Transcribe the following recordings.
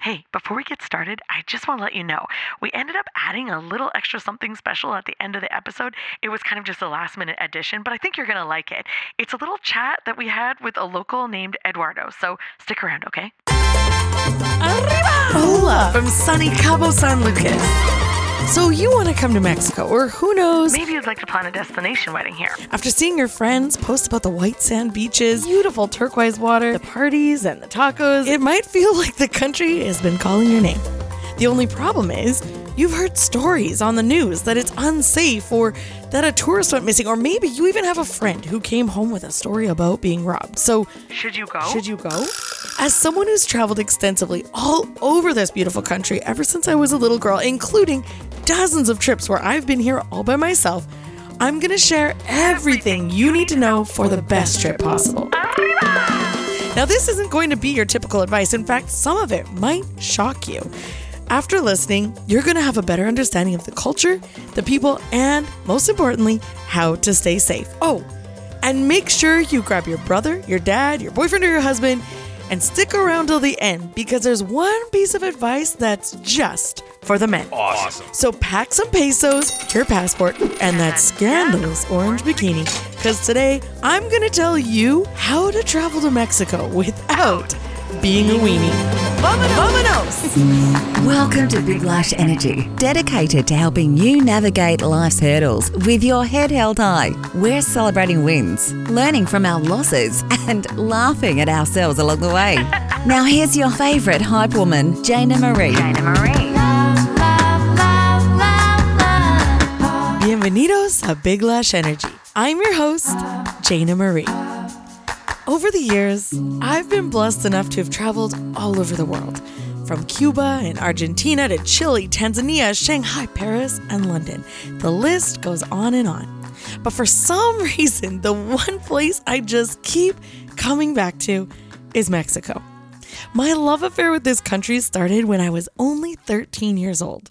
Hey, before we get started, I just want to let you know we ended up adding a little extra something special at the end of the episode. It was kind of just a last minute addition, but I think you're going to like it. It's a little chat that we had with a local named Eduardo, so stick around, okay? Arriba! Hola from sunny Cabo San Lucas. So you want to come to Mexico, or who knows? Maybe you'd like to plan a destination wedding here. After seeing your friends post about the white sand beaches, beautiful turquoise water, the parties, and the tacos, it might feel like the country has been calling your name. The only problem is, you've heard stories on the news that it's unsafe or that a tourist went missing, or maybe you even have a friend who came home with a story about being robbed. So, Should you go? should you go? As someone who's traveled extensively all over this beautiful country ever since I was a little girl, including dozens of trips where I've been here all by myself, I'm going to share everything you need to know for the best trip possible. Now, this isn't going to be your typical advice. In fact, some of it might shock you. After listening, you're going to have a better understanding of the culture, the people, and most importantly, how to stay safe. Oh, and make sure you grab your brother, your dad, your boyfriend, or your husband and stick around till the end because there's one piece of advice that's just for the men. Awesome. So pack some pesos, your passport, and that scandalous orange bikini because today I'm going to tell you how to travel to Mexico without being a weenie. Vamonos! Welcome to Big Lash Energy, dedicated to helping you navigate life's hurdles with your head held high. We're celebrating wins, learning from our losses, and laughing at ourselves along the way. now, here's your favorite hype woman, Jayna Marie. Bienvenidos a Big Lash Energy. I'm your host, Jayna Marie. Over the years, I've been blessed enough to have traveled all over the world, from Cuba and Argentina to Chile, Tanzania, Shanghai, Paris, and London. The list goes on and on. But for some reason, the one place I just keep coming back to is Mexico. My love affair with this country started when I was only 13 years old.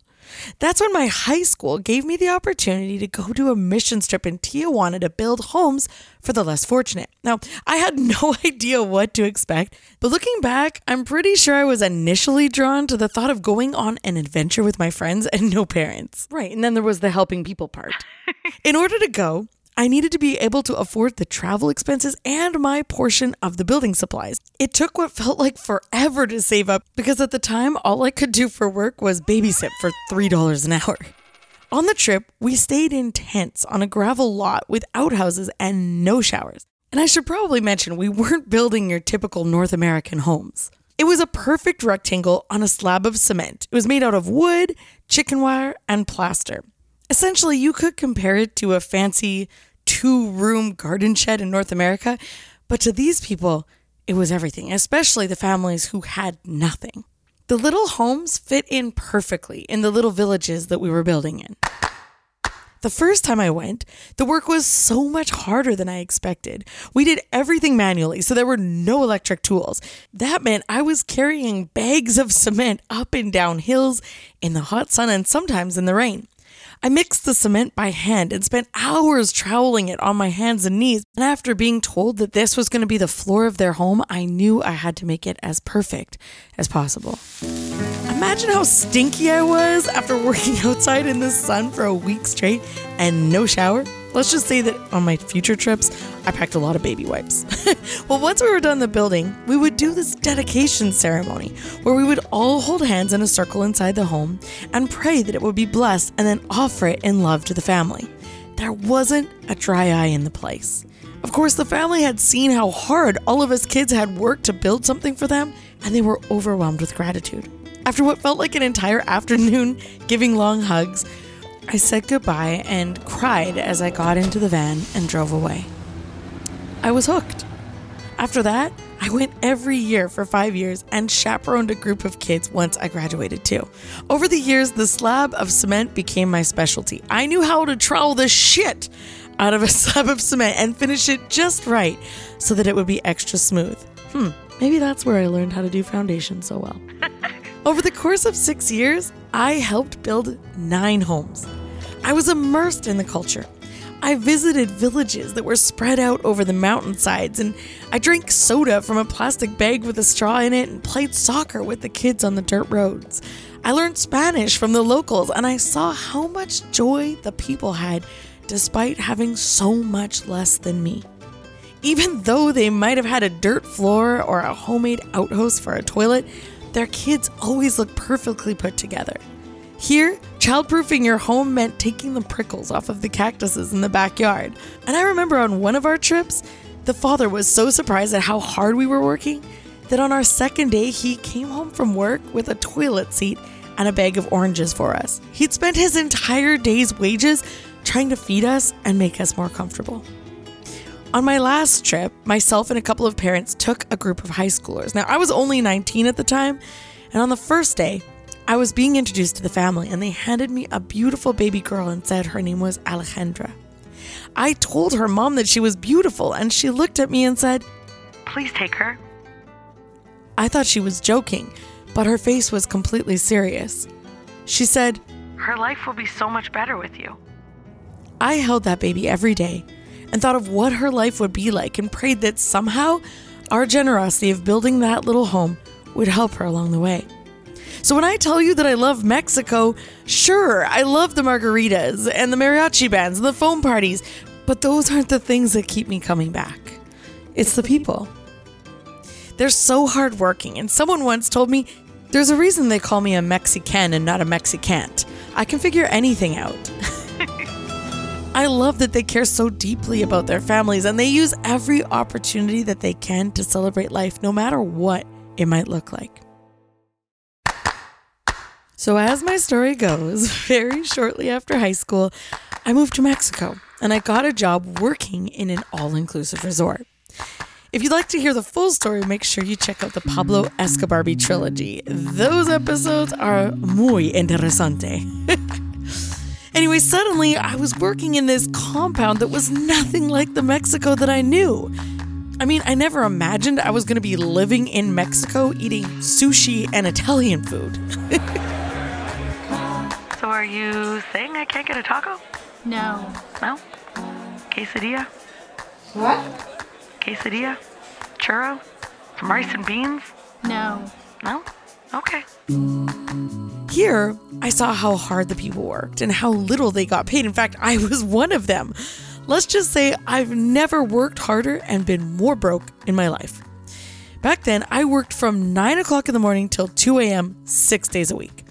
That's when my high school gave me the opportunity to go to a missions trip in Tijuana to build homes for the less fortunate. Now, I had no idea what to expect, but looking back, I'm pretty sure I was initially drawn to the thought of going on an adventure with my friends and no parents. Right, and then there was the helping people part. in order to go, I needed to be able to afford the travel expenses and my portion of the building supplies. It took what felt like forever to save up because at the time, all I could do for work was babysit for $3 an hour. On the trip, we stayed in tents on a gravel lot with outhouses and no showers. And I should probably mention we weren't building your typical North American homes. It was a perfect rectangle on a slab of cement. It was made out of wood, chicken wire, and plaster. Essentially, you could compare it to a fancy two room garden shed in North America, but to these people, it was everything, especially the families who had nothing. The little homes fit in perfectly in the little villages that we were building in. The first time I went, the work was so much harder than I expected. We did everything manually, so there were no electric tools. That meant I was carrying bags of cement up and down hills in the hot sun and sometimes in the rain. I mixed the cement by hand and spent hours troweling it on my hands and knees. And after being told that this was going to be the floor of their home, I knew I had to make it as perfect as possible. Imagine how stinky I was after working outside in the sun for a week straight and no shower. Let's just say that on my future trips, I packed a lot of baby wipes. well, once we were done the building, we would do this dedication ceremony where we would all hold hands in a circle inside the home and pray that it would be blessed and then offer it in love to the family. There wasn't a dry eye in the place. Of course, the family had seen how hard all of us kids had worked to build something for them, and they were overwhelmed with gratitude. After what felt like an entire afternoon giving long hugs, I said goodbye and cried as I got into the van and drove away. I was hooked. After that, I went every year for five years and chaperoned a group of kids once I graduated too. Over the years, the slab of cement became my specialty. I knew how to trowel the shit out of a slab of cement and finish it just right so that it would be extra smooth. Hmm, maybe that's where I learned how to do foundation so well. Over the course of six years, I helped build nine homes. I was immersed in the culture. I visited villages that were spread out over the mountainsides, and I drank soda from a plastic bag with a straw in it and played soccer with the kids on the dirt roads. I learned Spanish from the locals, and I saw how much joy the people had despite having so much less than me. Even though they might have had a dirt floor or a homemade outhouse for a toilet, their kids always looked perfectly put together. Here, childproofing your home meant taking the prickles off of the cactuses in the backyard. And I remember on one of our trips, the father was so surprised at how hard we were working that on our second day, he came home from work with a toilet seat and a bag of oranges for us. He'd spent his entire day's wages trying to feed us and make us more comfortable. On my last trip, myself and a couple of parents took a group of high schoolers. Now, I was only 19 at the time, and on the first day, I was being introduced to the family, and they handed me a beautiful baby girl and said her name was Alejandra. I told her mom that she was beautiful, and she looked at me and said, Please take her. I thought she was joking, but her face was completely serious. She said, Her life will be so much better with you. I held that baby every day and thought of what her life would be like and prayed that somehow our generosity of building that little home would help her along the way. So when I tell you that I love Mexico, sure, I love the margaritas and the mariachi bands and the foam parties, but those aren't the things that keep me coming back. It's the people. They're so hardworking, and someone once told me there's a reason they call me a Mexican and not a Mexicant. I can figure anything out. I love that they care so deeply about their families and they use every opportunity that they can to celebrate life, no matter what it might look like. So, as my story goes, very shortly after high school, I moved to Mexico and I got a job working in an all inclusive resort. If you'd like to hear the full story, make sure you check out the Pablo Escobar trilogy. Those episodes are muy interesante. anyway, suddenly I was working in this compound that was nothing like the Mexico that I knew. I mean, I never imagined I was going to be living in Mexico eating sushi and Italian food. So are you saying I can't get a taco? No. No? Quesadilla? What? Quesadilla? Churro? Some rice and beans? No. No? Okay. Here, I saw how hard the people worked and how little they got paid. In fact, I was one of them. Let's just say I've never worked harder and been more broke in my life. Back then, I worked from 9 o'clock in the morning till 2 a.m., six days a week.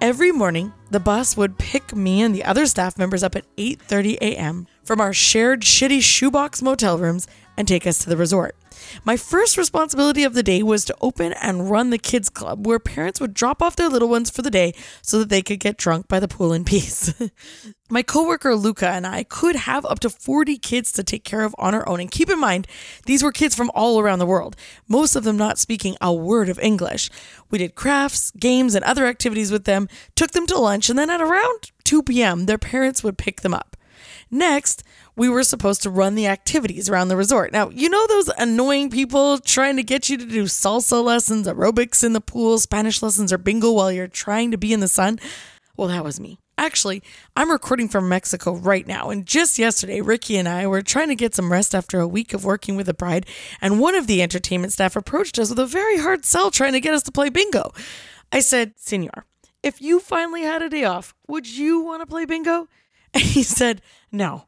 Every morning, the bus would pick me and the other staff members up at 8:30 a.m. from our shared shitty shoebox motel rooms and take us to the resort. My first responsibility of the day was to open and run the kids club where parents would drop off their little ones for the day so that they could get drunk by the pool in peace. My coworker Luca and I could have up to 40 kids to take care of on our own. And keep in mind, these were kids from all around the world, most of them not speaking a word of English. We did crafts, games, and other activities with them, took them to lunch, and then at around 2 p.m., their parents would pick them up. Next, we were supposed to run the activities around the resort. Now, you know those annoying people trying to get you to do salsa lessons, aerobics in the pool, Spanish lessons, or bingo while you're trying to be in the sun? Well, that was me. Actually, I'm recording from Mexico right now, and just yesterday, Ricky and I were trying to get some rest after a week of working with the bride, and one of the entertainment staff approached us with a very hard sell trying to get us to play bingo. I said, Senor, if you finally had a day off, would you want to play bingo? And he said, No,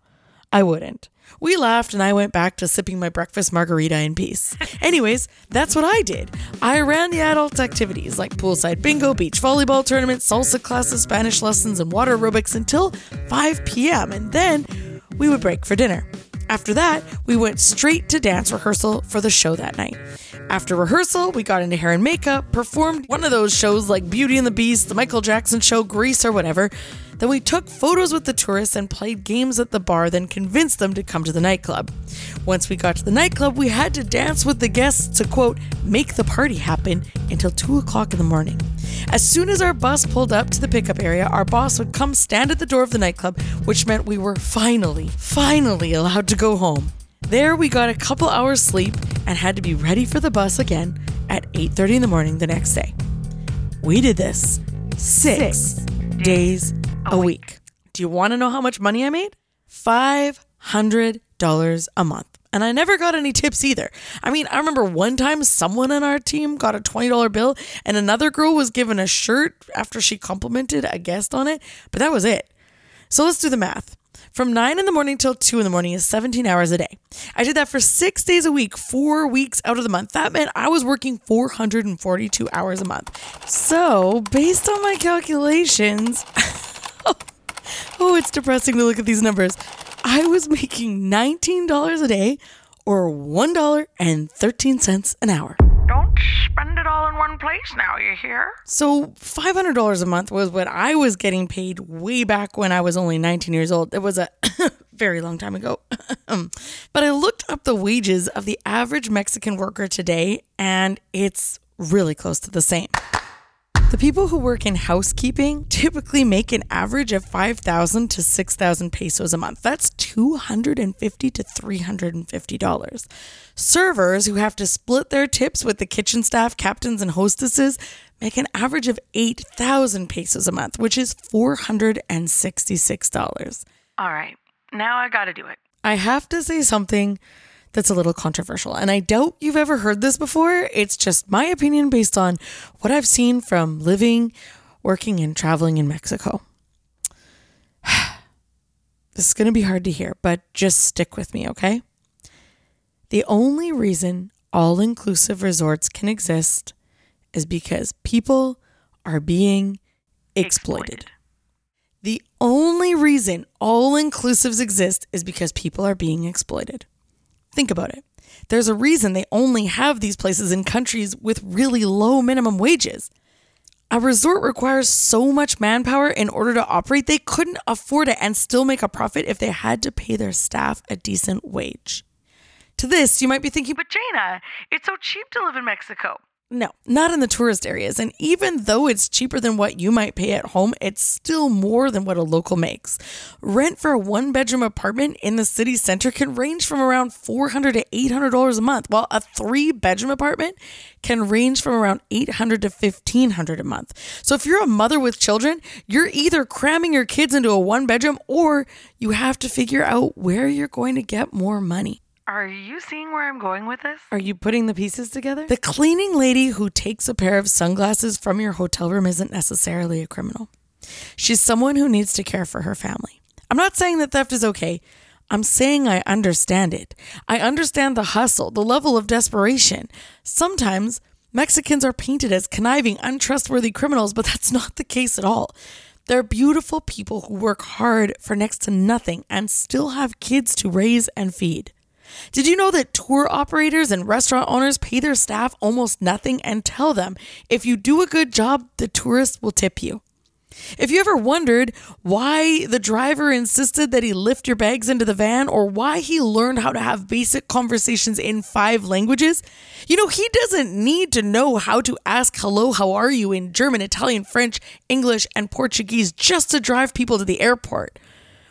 I wouldn't. We laughed and I went back to sipping my breakfast margarita in peace. Anyways, that's what I did. I ran the adult activities like poolside bingo, beach volleyball tournaments, salsa classes, Spanish lessons, and water aerobics until 5 p.m. And then we would break for dinner. After that, we went straight to dance rehearsal for the show that night. After rehearsal, we got into hair and makeup, performed one of those shows like Beauty and the Beast, the Michael Jackson show, Grease, or whatever. Then we took photos with the tourists and played games at the bar, then convinced them to come to the nightclub. Once we got to the nightclub, we had to dance with the guests to quote, make the party happen until 2 o'clock in the morning. As soon as our bus pulled up to the pickup area, our boss would come stand at the door of the nightclub, which meant we were finally, finally allowed to go home. There we got a couple hours sleep and had to be ready for the bus again at 8:30 in the morning the next day. We did this 6 days a week. Do you want to know how much money I made? $500 a month. And I never got any tips either. I mean, I remember one time someone on our team got a $20 bill and another girl was given a shirt after she complimented a guest on it, but that was it. So let's do the math. From 9 in the morning till 2 in the morning is 17 hours a day. I did that for six days a week, four weeks out of the month. That meant I was working 442 hours a month. So, based on my calculations, oh, it's depressing to look at these numbers. I was making $19 a day or $1.13 an hour. Spend it all in one place now, you hear? So $500 a month was what I was getting paid way back when I was only 19 years old. It was a very long time ago. but I looked up the wages of the average Mexican worker today, and it's really close to the same. The people who work in housekeeping typically make an average of 5,000 to 6,000 pesos a month. That's 250 to 350 dollars. Servers who have to split their tips with the kitchen staff, captains and hostesses make an average of 8,000 pesos a month, which is 466 dollars. All right, now I gotta do it. I have to say something that's a little controversial. And I doubt you've ever heard this before. It's just my opinion based on what I've seen from living, working, and traveling in Mexico. this is going to be hard to hear, but just stick with me, okay? The only reason all inclusive resorts can exist is because people are being exploited. The only reason all inclusives exist is because people are being exploited. Think about it. There's a reason they only have these places in countries with really low minimum wages. A resort requires so much manpower in order to operate, they couldn't afford it and still make a profit if they had to pay their staff a decent wage. To this, you might be thinking, But Jayna, it's so cheap to live in Mexico. No, not in the tourist areas. And even though it's cheaper than what you might pay at home, it's still more than what a local makes. Rent for a one bedroom apartment in the city center can range from around 400 to $800 a month, while a three bedroom apartment can range from around 800 to $1,500 a month. So if you're a mother with children, you're either cramming your kids into a one bedroom or you have to figure out where you're going to get more money. Are you seeing where I'm going with this? Are you putting the pieces together? The cleaning lady who takes a pair of sunglasses from your hotel room isn't necessarily a criminal. She's someone who needs to care for her family. I'm not saying that theft is okay. I'm saying I understand it. I understand the hustle, the level of desperation. Sometimes Mexicans are painted as conniving, untrustworthy criminals, but that's not the case at all. They're beautiful people who work hard for next to nothing and still have kids to raise and feed. Did you know that tour operators and restaurant owners pay their staff almost nothing and tell them if you do a good job, the tourists will tip you? If you ever wondered why the driver insisted that he lift your bags into the van or why he learned how to have basic conversations in five languages, you know, he doesn't need to know how to ask hello, how are you in German, Italian, French, English, and Portuguese just to drive people to the airport.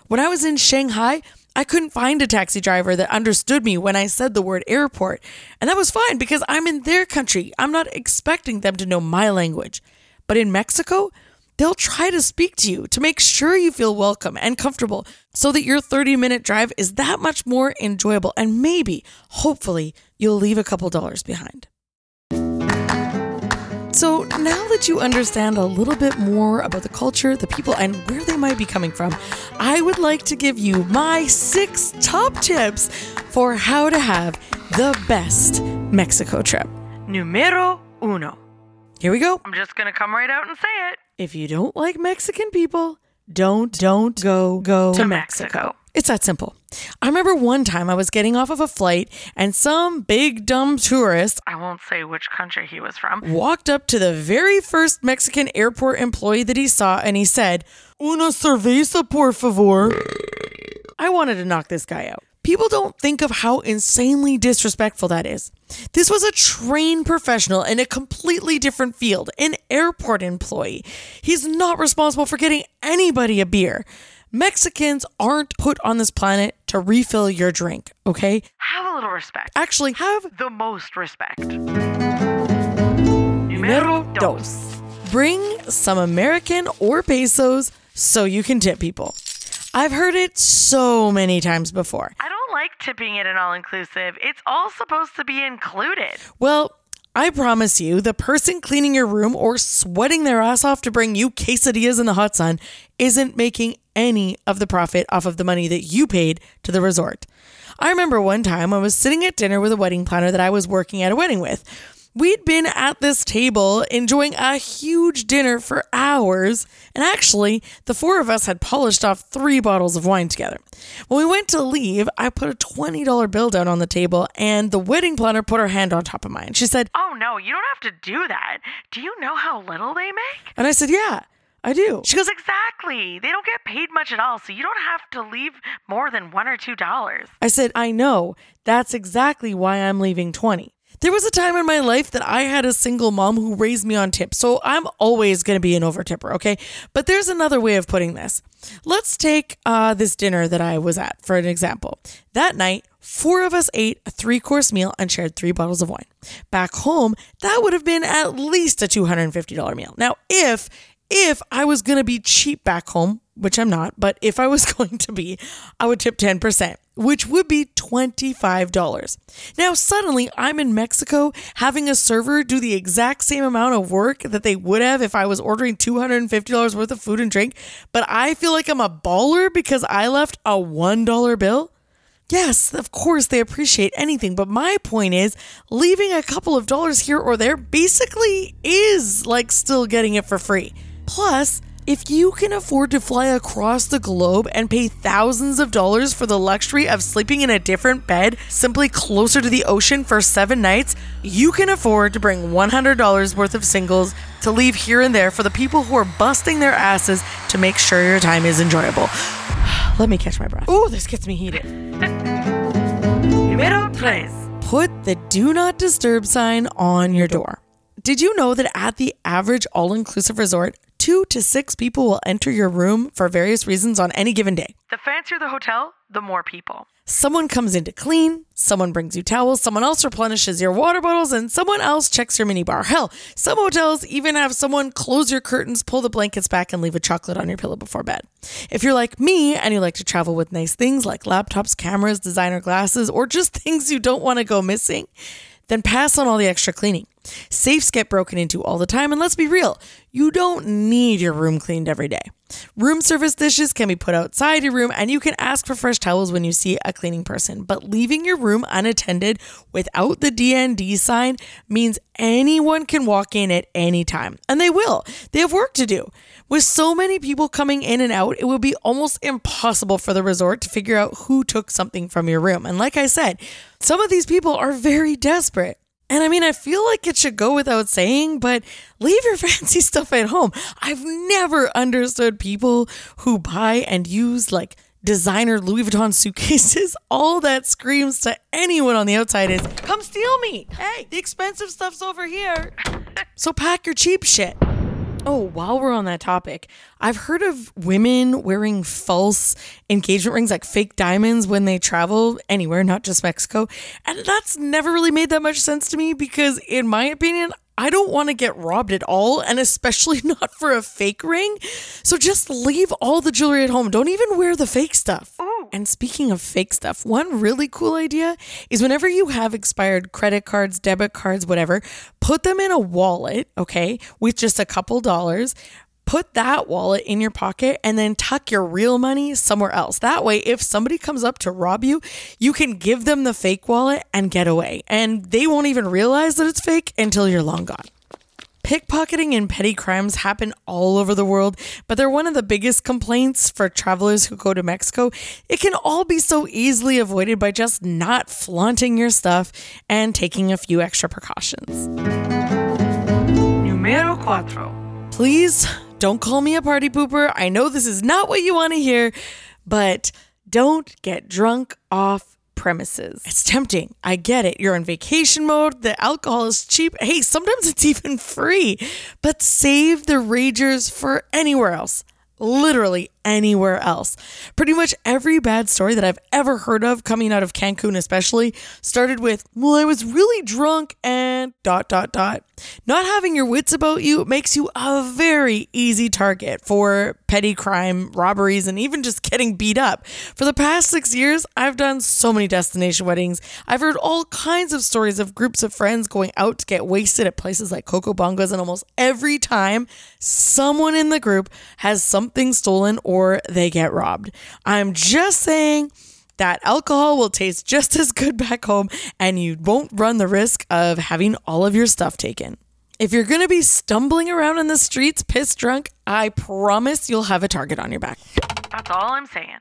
When I was in Shanghai, I couldn't find a taxi driver that understood me when I said the word airport. And that was fine because I'm in their country. I'm not expecting them to know my language. But in Mexico, they'll try to speak to you to make sure you feel welcome and comfortable so that your 30 minute drive is that much more enjoyable. And maybe, hopefully, you'll leave a couple dollars behind. So, now that you understand a little bit more about the culture, the people, and where they might be coming from, I would like to give you my six top tips for how to have the best Mexico trip. Numero uno. Here we go. I'm just gonna come right out and say it. If you don't like Mexican people, don't don't go go To Mexico. It's that simple. I remember one time I was getting off of a flight and some big dumb tourist I won't say which country he was from. walked up to the very first Mexican airport employee that he saw and he said, Una cerveza, por favor. I wanted to knock this guy out. People don't think of how insanely disrespectful that is. This was a trained professional in a completely different field, an airport employee. He's not responsible for getting anybody a beer. Mexicans aren't put on this planet to refill your drink, okay? Have a little respect. Actually, have The most respect. Numero dos. Bring some American or pesos so you can tip people. I've heard it so many times before. I don't like tipping at an all inclusive. It's all supposed to be included. Well, I promise you, the person cleaning your room or sweating their ass off to bring you quesadillas in the hot sun isn't making any of the profit off of the money that you paid to the resort. I remember one time I was sitting at dinner with a wedding planner that I was working at a wedding with. We'd been at this table enjoying a huge dinner for hours, and actually, the four of us had polished off three bottles of wine together. When we went to leave, I put a $20 bill down on the table, and the wedding planner put her hand on top of mine. She said, Oh no, you don't have to do that. Do you know how little they make? and I said, Yeah, I do. She goes, Exactly. They don't get paid much at all, so you don't have to leave more than one or two dollars. I said, I know. That's exactly why I'm leaving 20. There was a time in my life that I had a single mom who raised me on tips, so I'm always going to be an over tipper, okay? But there's another way of putting this. Let's take uh, this dinner that I was at for an example. That night, four of us ate a three course meal and shared three bottles of wine. Back home, that would have been at least a $250 meal. Now, if if I was going to be cheap back home, which I'm not, but if I was going to be, I would tip 10%, which would be $25. Now, suddenly I'm in Mexico having a server do the exact same amount of work that they would have if I was ordering $250 worth of food and drink, but I feel like I'm a baller because I left a $1 bill. Yes, of course, they appreciate anything, but my point is leaving a couple of dollars here or there basically is like still getting it for free. Plus, if you can afford to fly across the globe and pay thousands of dollars for the luxury of sleeping in a different bed simply closer to the ocean for seven nights, you can afford to bring $100 worth of singles to leave here and there for the people who are busting their asses to make sure your time is enjoyable. Let me catch my breath. Ooh, this gets me heated. Numero tres. Put the do not disturb sign on your door. Did you know that at the average all inclusive resort, two to six people will enter your room for various reasons on any given day? The fancier the hotel, the more people. Someone comes in to clean, someone brings you towels, someone else replenishes your water bottles, and someone else checks your minibar. Hell, some hotels even have someone close your curtains, pull the blankets back, and leave a chocolate on your pillow before bed. If you're like me and you like to travel with nice things like laptops, cameras, designer glasses, or just things you don't want to go missing, then pass on all the extra cleaning. Safes get broken into all the time, and let's be real, you don't need your room cleaned every day. Room service dishes can be put outside your room, and you can ask for fresh towels when you see a cleaning person. But leaving your room unattended without the DND sign means anyone can walk in at any time, and they will. They have work to do. With so many people coming in and out, it would be almost impossible for the resort to figure out who took something from your room. And like I said, some of these people are very desperate. And I mean, I feel like it should go without saying, but leave your fancy stuff at home. I've never understood people who buy and use like designer Louis Vuitton suitcases. All that screams to anyone on the outside is, come steal me. Hey, the expensive stuff's over here. So pack your cheap shit. Oh, while we're on that topic, I've heard of women wearing false engagement rings, like fake diamonds, when they travel anywhere, not just Mexico. And that's never really made that much sense to me because, in my opinion, I don't want to get robbed at all, and especially not for a fake ring. So just leave all the jewelry at home. Don't even wear the fake stuff. And speaking of fake stuff, one really cool idea is whenever you have expired credit cards, debit cards, whatever, put them in a wallet, okay, with just a couple dollars. Put that wallet in your pocket and then tuck your real money somewhere else. That way, if somebody comes up to rob you, you can give them the fake wallet and get away. And they won't even realize that it's fake until you're long gone. Pickpocketing and petty crimes happen all over the world, but they're one of the biggest complaints for travelers who go to Mexico. It can all be so easily avoided by just not flaunting your stuff and taking a few extra precautions. Numero cuatro. Please don't call me a party pooper. I know this is not what you want to hear, but don't get drunk off premises. It's tempting. I get it. You're in vacation mode. The alcohol is cheap. Hey, sometimes it's even free. But save the ragers for anywhere else. Literally anywhere else. Pretty much every bad story that I've ever heard of coming out of Cancun, especially, started with, well, I was really drunk and dot, dot, dot. Not having your wits about you makes you a very easy target for petty crime, robberies, and even just getting beat up. For the past six years, I've done so many destination weddings. I've heard all kinds of stories of groups of friends going out to get wasted at places like Coco Bongos, and almost every time, someone in the group has something stolen they get robbed. I'm just saying that alcohol will taste just as good back home and you won't run the risk of having all of your stuff taken. If you're going to be stumbling around in the streets pissed drunk, I promise you'll have a target on your back. That's all I'm saying.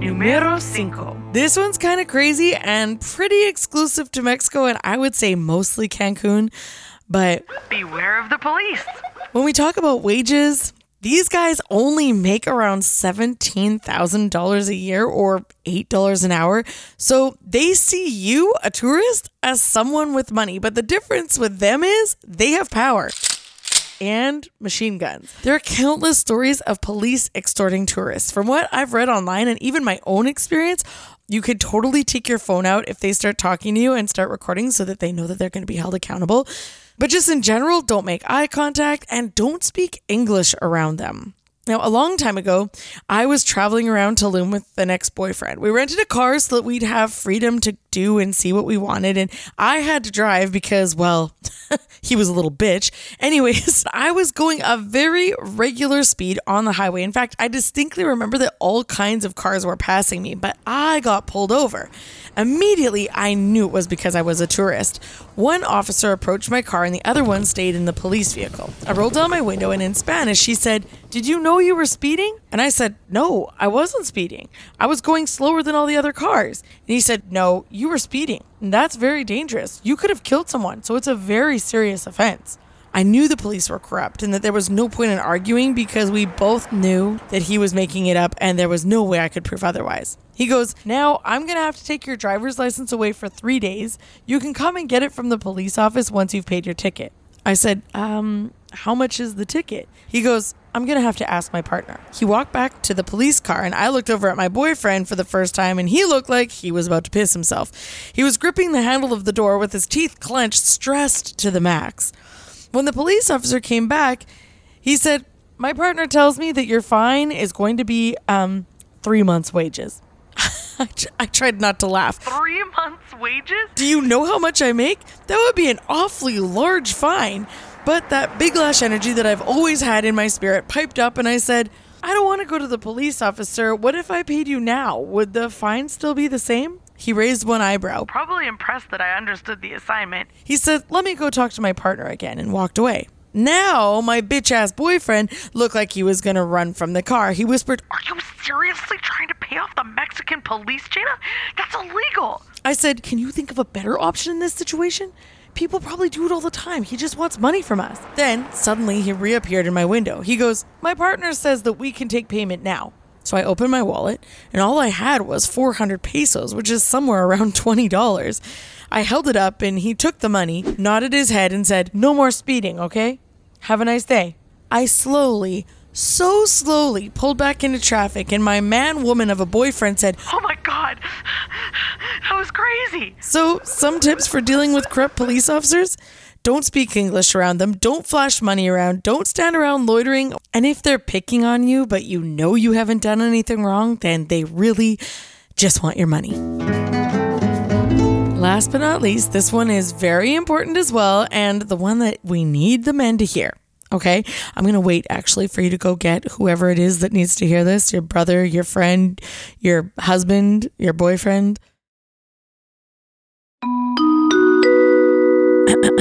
Numero cinco. This one's kind of crazy and pretty exclusive to Mexico, and I would say mostly Cancun. But Beware of the police. when we talk about wages, these guys only make around $17,000 a year or $8 an hour. So they see you, a tourist, as someone with money. But the difference with them is they have power and machine guns. There are countless stories of police extorting tourists. From what I've read online and even my own experience, you could totally take your phone out if they start talking to you and start recording so that they know that they're going to be held accountable. But just in general, don't make eye contact and don't speak English around them. Now, a long time ago, I was traveling around Tulum with an ex boyfriend. We rented a car so that we'd have freedom to do and see what we wanted. And I had to drive because, well, he was a little bitch. Anyways, I was going a very regular speed on the highway. In fact, I distinctly remember that all kinds of cars were passing me, but I got pulled over. Immediately, I knew it was because I was a tourist. One officer approached my car and the other one stayed in the police vehicle. I rolled down my window and in Spanish, she said, Did you know you were speeding? And I said, No, I wasn't speeding. I was going slower than all the other cars. And he said, No, you were speeding. And that's very dangerous. You could have killed someone, so it's a very serious offense. I knew the police were corrupt and that there was no point in arguing because we both knew that he was making it up and there was no way I could prove otherwise. He goes, Now I'm going to have to take your driver's license away for three days. You can come and get it from the police office once you've paid your ticket. I said, Um, how much is the ticket? He goes, I'm going to have to ask my partner. He walked back to the police car, and I looked over at my boyfriend for the first time, and he looked like he was about to piss himself. He was gripping the handle of the door with his teeth clenched, stressed to the max. When the police officer came back, he said, My partner tells me that your fine is going to be um, three months' wages. I, tr- I tried not to laugh. Three months' wages? Do you know how much I make? That would be an awfully large fine. But that big lash energy that I've always had in my spirit piped up, and I said, I don't want to go to the police officer. What if I paid you now? Would the fine still be the same? He raised one eyebrow. Probably impressed that I understood the assignment. He said, Let me go talk to my partner again, and walked away. Now, my bitch ass boyfriend looked like he was gonna run from the car. He whispered, Are you seriously trying to pay off the Mexican police, Jayna? That's illegal. I said, Can you think of a better option in this situation? People probably do it all the time. He just wants money from us. Then, suddenly, he reappeared in my window. He goes, My partner says that we can take payment now. So I opened my wallet, and all I had was 400 pesos, which is somewhere around $20. I held it up, and he took the money, nodded his head, and said, No more speeding, okay? Have a nice day. I slowly, so slowly pulled back into traffic, and my man woman of a boyfriend said, Oh my god. That was crazy. So, some tips for dealing with corrupt police officers? Don't speak English around them. Don't flash money around. Don't stand around loitering. And if they're picking on you, but you know you haven't done anything wrong, then they really just want your money. Last but not least, this one is very important as well, and the one that we need the men to hear. Okay, I'm gonna wait actually for you to go get whoever it is that needs to hear this your brother, your friend, your husband, your boyfriend.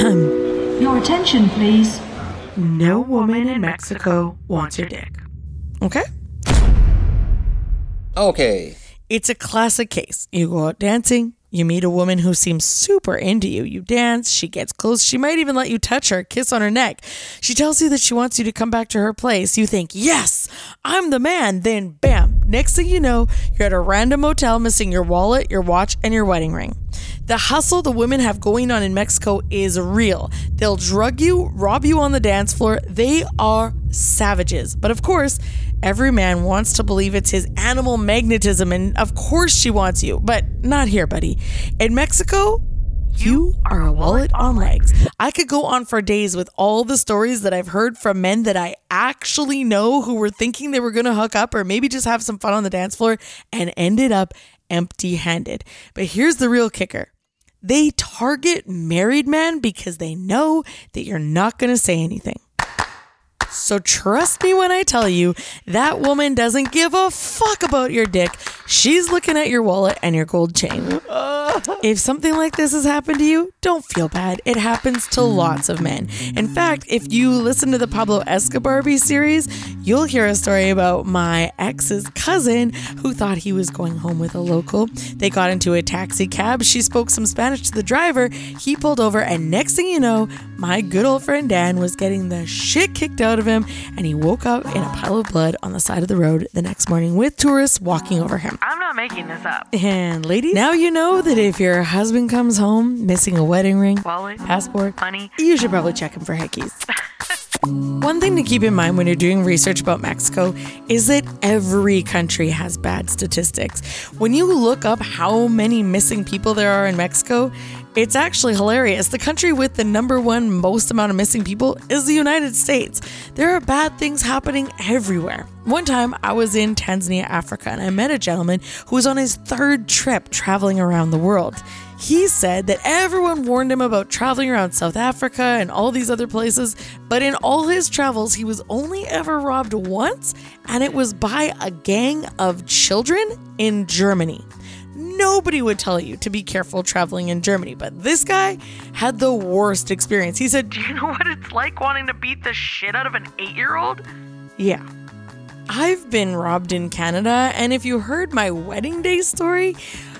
Your attention, please. No woman in Mexico wants your dick. Okay? Okay. It's a classic case. You go out dancing, you meet a woman who seems super into you. You dance, she gets close, she might even let you touch her, kiss on her neck. She tells you that she wants you to come back to her place. You think, yes, I'm the man. Then, bam, next thing you know, you're at a random motel missing your wallet, your watch, and your wedding ring. The hustle the women have going on in Mexico is real. They'll drug you, rob you on the dance floor. They are savages. But of course, every man wants to believe it's his animal magnetism, and of course she wants you, but not here, buddy. In Mexico, you are a wallet on legs. I could go on for days with all the stories that I've heard from men that I actually know who were thinking they were going to hook up or maybe just have some fun on the dance floor and ended up empty handed. But here's the real kicker they target married men because they know that you're not going to say anything. So trust me when I tell you that woman doesn't give a fuck about your dick. She's looking at your wallet and your gold chain. Oh. If something like this has happened to you, don't feel bad. It happens to lots of men. In fact, if you listen to the Pablo Escobar series, you'll hear a story about my ex's cousin who thought he was going home with a local. They got into a taxi cab. She spoke some Spanish to the driver. He pulled over, and next thing you know, my good old friend Dan was getting the shit kicked out of him, and he woke up in a pile of blood on the side of the road the next morning with tourists walking over him. I'm not making this up. And ladies, now you know that if your husband comes home missing a wedding ring, Wallet, passport, money. you should probably check him for hickeys. One thing to keep in mind when you're doing research about Mexico is that every country has bad statistics. When you look up how many missing people there are in Mexico, it's actually hilarious. The country with the number one most amount of missing people is the United States. There are bad things happening everywhere. One time I was in Tanzania, Africa, and I met a gentleman who was on his third trip traveling around the world. He said that everyone warned him about traveling around South Africa and all these other places, but in all his travels, he was only ever robbed once, and it was by a gang of children in Germany. Nobody would tell you to be careful traveling in Germany, but this guy had the worst experience. He said, Do you know what it's like wanting to beat the shit out of an eight year old? Yeah. I've been robbed in Canada, and if you heard my wedding day story,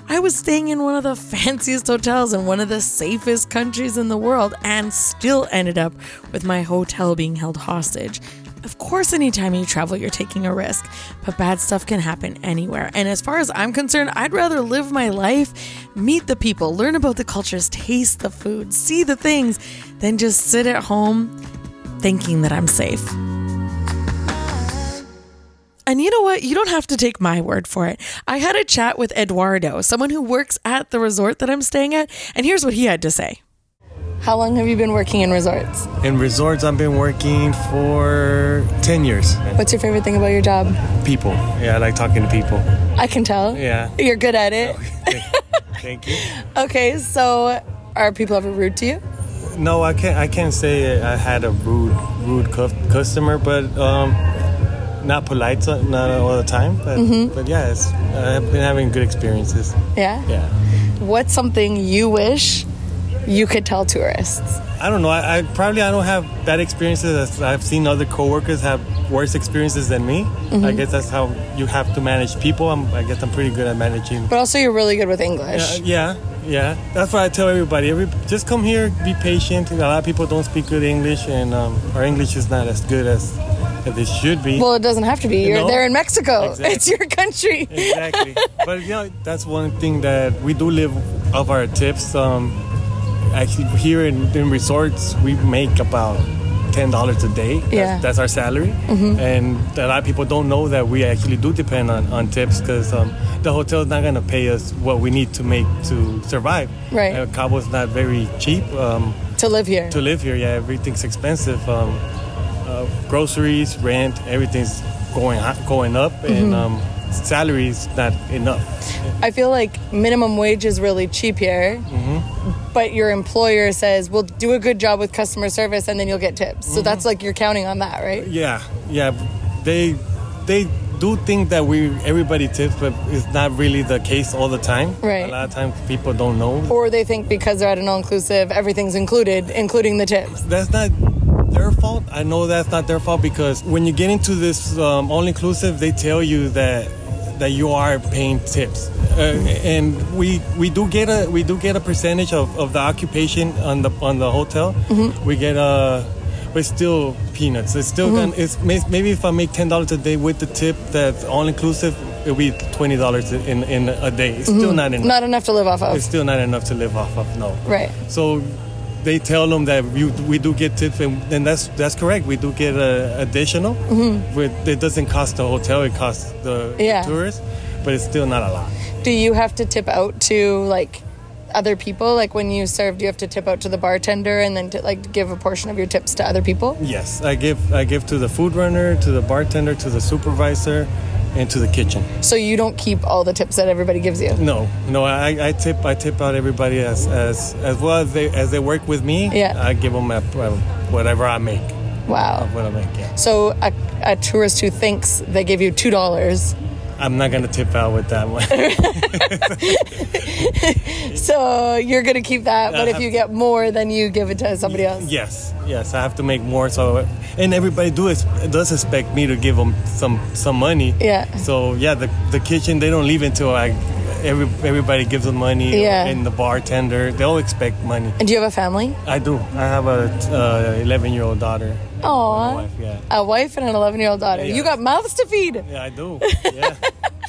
I was staying in one of the fanciest hotels in one of the safest countries in the world and still ended up with my hotel being held hostage. Of course, anytime you travel, you're taking a risk, but bad stuff can happen anywhere. And as far as I'm concerned, I'd rather live my life, meet the people, learn about the cultures, taste the food, see the things, than just sit at home thinking that I'm safe. And you know what? You don't have to take my word for it. I had a chat with Eduardo, someone who works at the resort that I'm staying at, and here's what he had to say. How long have you been working in resorts? In resorts, I've been working for 10 years. What's your favorite thing about your job? People. Yeah, I like talking to people. I can tell. Yeah. You're good at it. Thank you. Okay, so are people ever rude to you? No, I can't. I can't say I had a rude, rude cu- customer, but um, not polite, so- not all the time. But, Mm-hmm. but yeah, it's, I've been having good experiences. Yeah. Yeah. What's something you wish you could tell tourists? I don't know. I, I probably I don't have bad experiences. As I've seen other coworkers have worse experiences than me. Mm-hmm. I guess that's how you have to manage people. I'm, I guess I'm pretty good at managing But also, you're really good with English. Uh, yeah, yeah. That's what I tell everybody. Every just come here, be patient. A lot of people don't speak good English, and um, our English is not as good as, it should be. Well, it doesn't have to be. You're No. there in Mexico. Exactly. It's your country. exactly. but you know, that's one thing that we do live of our tips. Um, actually, here in, in resorts, we make about ten dollars a day. That's, Yeah. that's our salary, and a lot of people don't know that we actually do depend on, on tips because um, the hotel's not gonna pay us what we need to make to survive. Right. Uh, Cabo's not very cheap. Um, to live here. to live here. Yeah, everything's expensive. Um, uh, groceries, rent, everything's going going up, and um, salary's not enough. I feel like minimum wage is really cheap here, Mm-hmm. But your employer says, "Well, do a good job with customer service, and then you'll get tips." Mm-hmm. So that's like you're counting on that, right? Yeah, yeah, they they do think that we everybody tips, but it's not really the case all the time. Right. A lot of times people don't know. Or they think because they're at an all-inclusive, everything's included, including the tips. That's not their fault. I know that's not their fault because when you get into this um, all inclusive, they tell you that that you are paying tips, uh, and we we do get a we do get a percentage of, of the occupation on the on the hotel. Mm-hmm. We get a. But still peanuts. It's still mm-hmm. gonna, it's maybe if I make ten dollars a day with the tip that's all inclusive, it'll be twenty dollars in in a day. It's mm-hmm. still not enough. Not enough to live off of. it's still not enough to live off of. No. right. So they tell them that you, we do get tips, and, and that's that's correct. We do get uh, additional. But it doesn't cost the hotel; it costs the Yeah. tourists, but it's still not a lot. Do you have to tip out to like other people? Like when you serve, do you have to tip out to the bartender and then to, like give a portion of your tips to other people? Yes, I give I give to the food runner, to the bartender, to the supervisor, and to the kitchen. So you don't keep all the tips that everybody gives you. No, no, I, I tip I tip out everybody as as as well as they as they work with me. Yeah. I give them a, a- whatever I make. Wow. What I make. Yeah. So a, a tourist who thinks they give you two dollars, I'm not gonna tip out with that one. so you're gonna keep that. But if you get more, then you give it to somebody else. yes, yes, I have to make more. So, and everybody do does expect me to give them some some money. Yeah. So yeah, the the kitchen they don't leave until I. Every, everybody gives them money, Yeah. and the bartender they all expect money. And do you have a family? I do. I have a uh, 11 year old daughter. Wife, yeah. A wife and an 11 year old daughter. Yeah. You got mouths to feed. Yeah, I do. Yeah.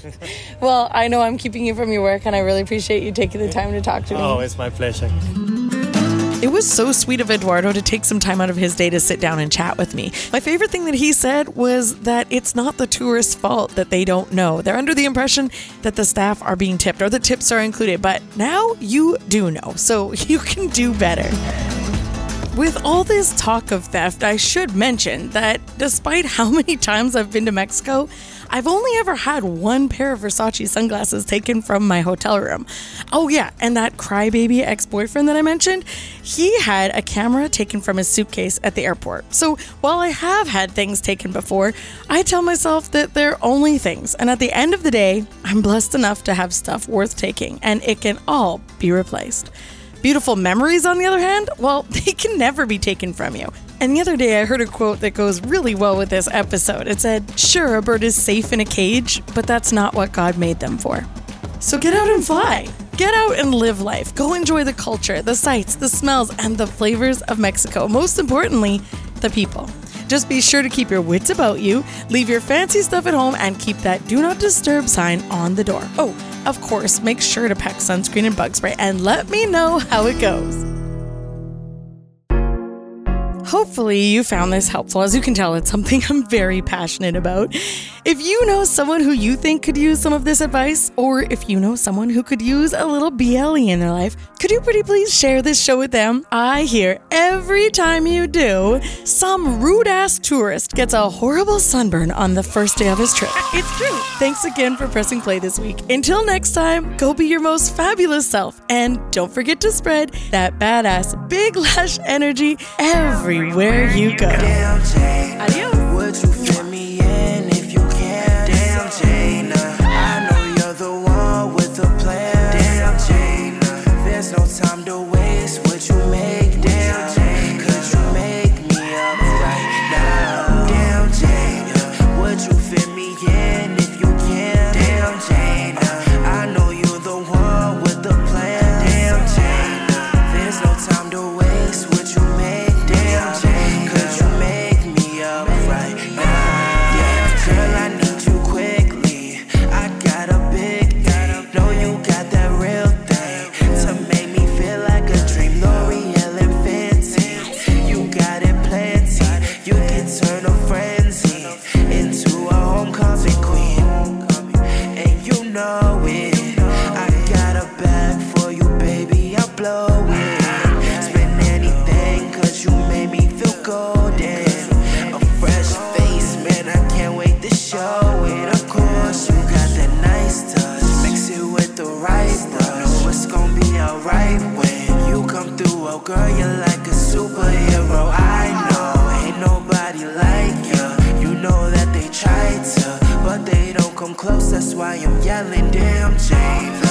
Well, I know I'm keeping you from your work, and I really appreciate you taking the time to talk to me. oh, it's my pleasure. It was so sweet of Eduardo to take some time out of his day to sit down and chat with me. My favorite thing that he said was that it's not the tourist's fault that they don't know. They're under the impression that the staff are being tipped or the tips are included, but now you do know, so you can do better. With all this talk of theft, I should mention that despite how many times I've been to Mexico, I've only ever had one pair of Versace sunglasses taken from my hotel room. Oh, yeah, and that crybaby ex boyfriend that I mentioned, he had a camera taken from his suitcase at the airport. So while I have had things taken before, I tell myself that they're only things, and at the end of the day, I'm blessed enough to have stuff worth taking, and it can all be replaced. Beautiful memories, on the other hand, well, they can never be taken from you. And the other day, I heard a quote that goes really well with this episode. It said, Sure, a bird is safe in a cage, but that's not what God made them for. So get out and fly. Get out and live life. Go enjoy the culture, the sights, the smells, and the flavors of Mexico. Most importantly, the people. Just be sure to keep your wits about you, leave your fancy stuff at home, and keep that do not disturb sign on the door. Oh, of course, make sure to pack sunscreen and bug spray and let me know how it goes. Hopefully, you found this helpful. As you can tell, it's something I'm very passionate about. If you know someone who you think could use some of this advice, or if you know someone who could use a little BLE in their life, could you pretty please share this show with them? I hear every time you do, some rude ass tourist gets a horrible sunburn on the first day of his trip. It's true. Thanks again for pressing play this week. Until next time, go be your most fabulous self. And don't forget to spread that badass big lash energy everywhere you go. Adios. Oh, girl, you're like a superhero. I know, ain't nobody like you. You know that they try to, but they don't come close. That's why I'm yelling, damn, Jane.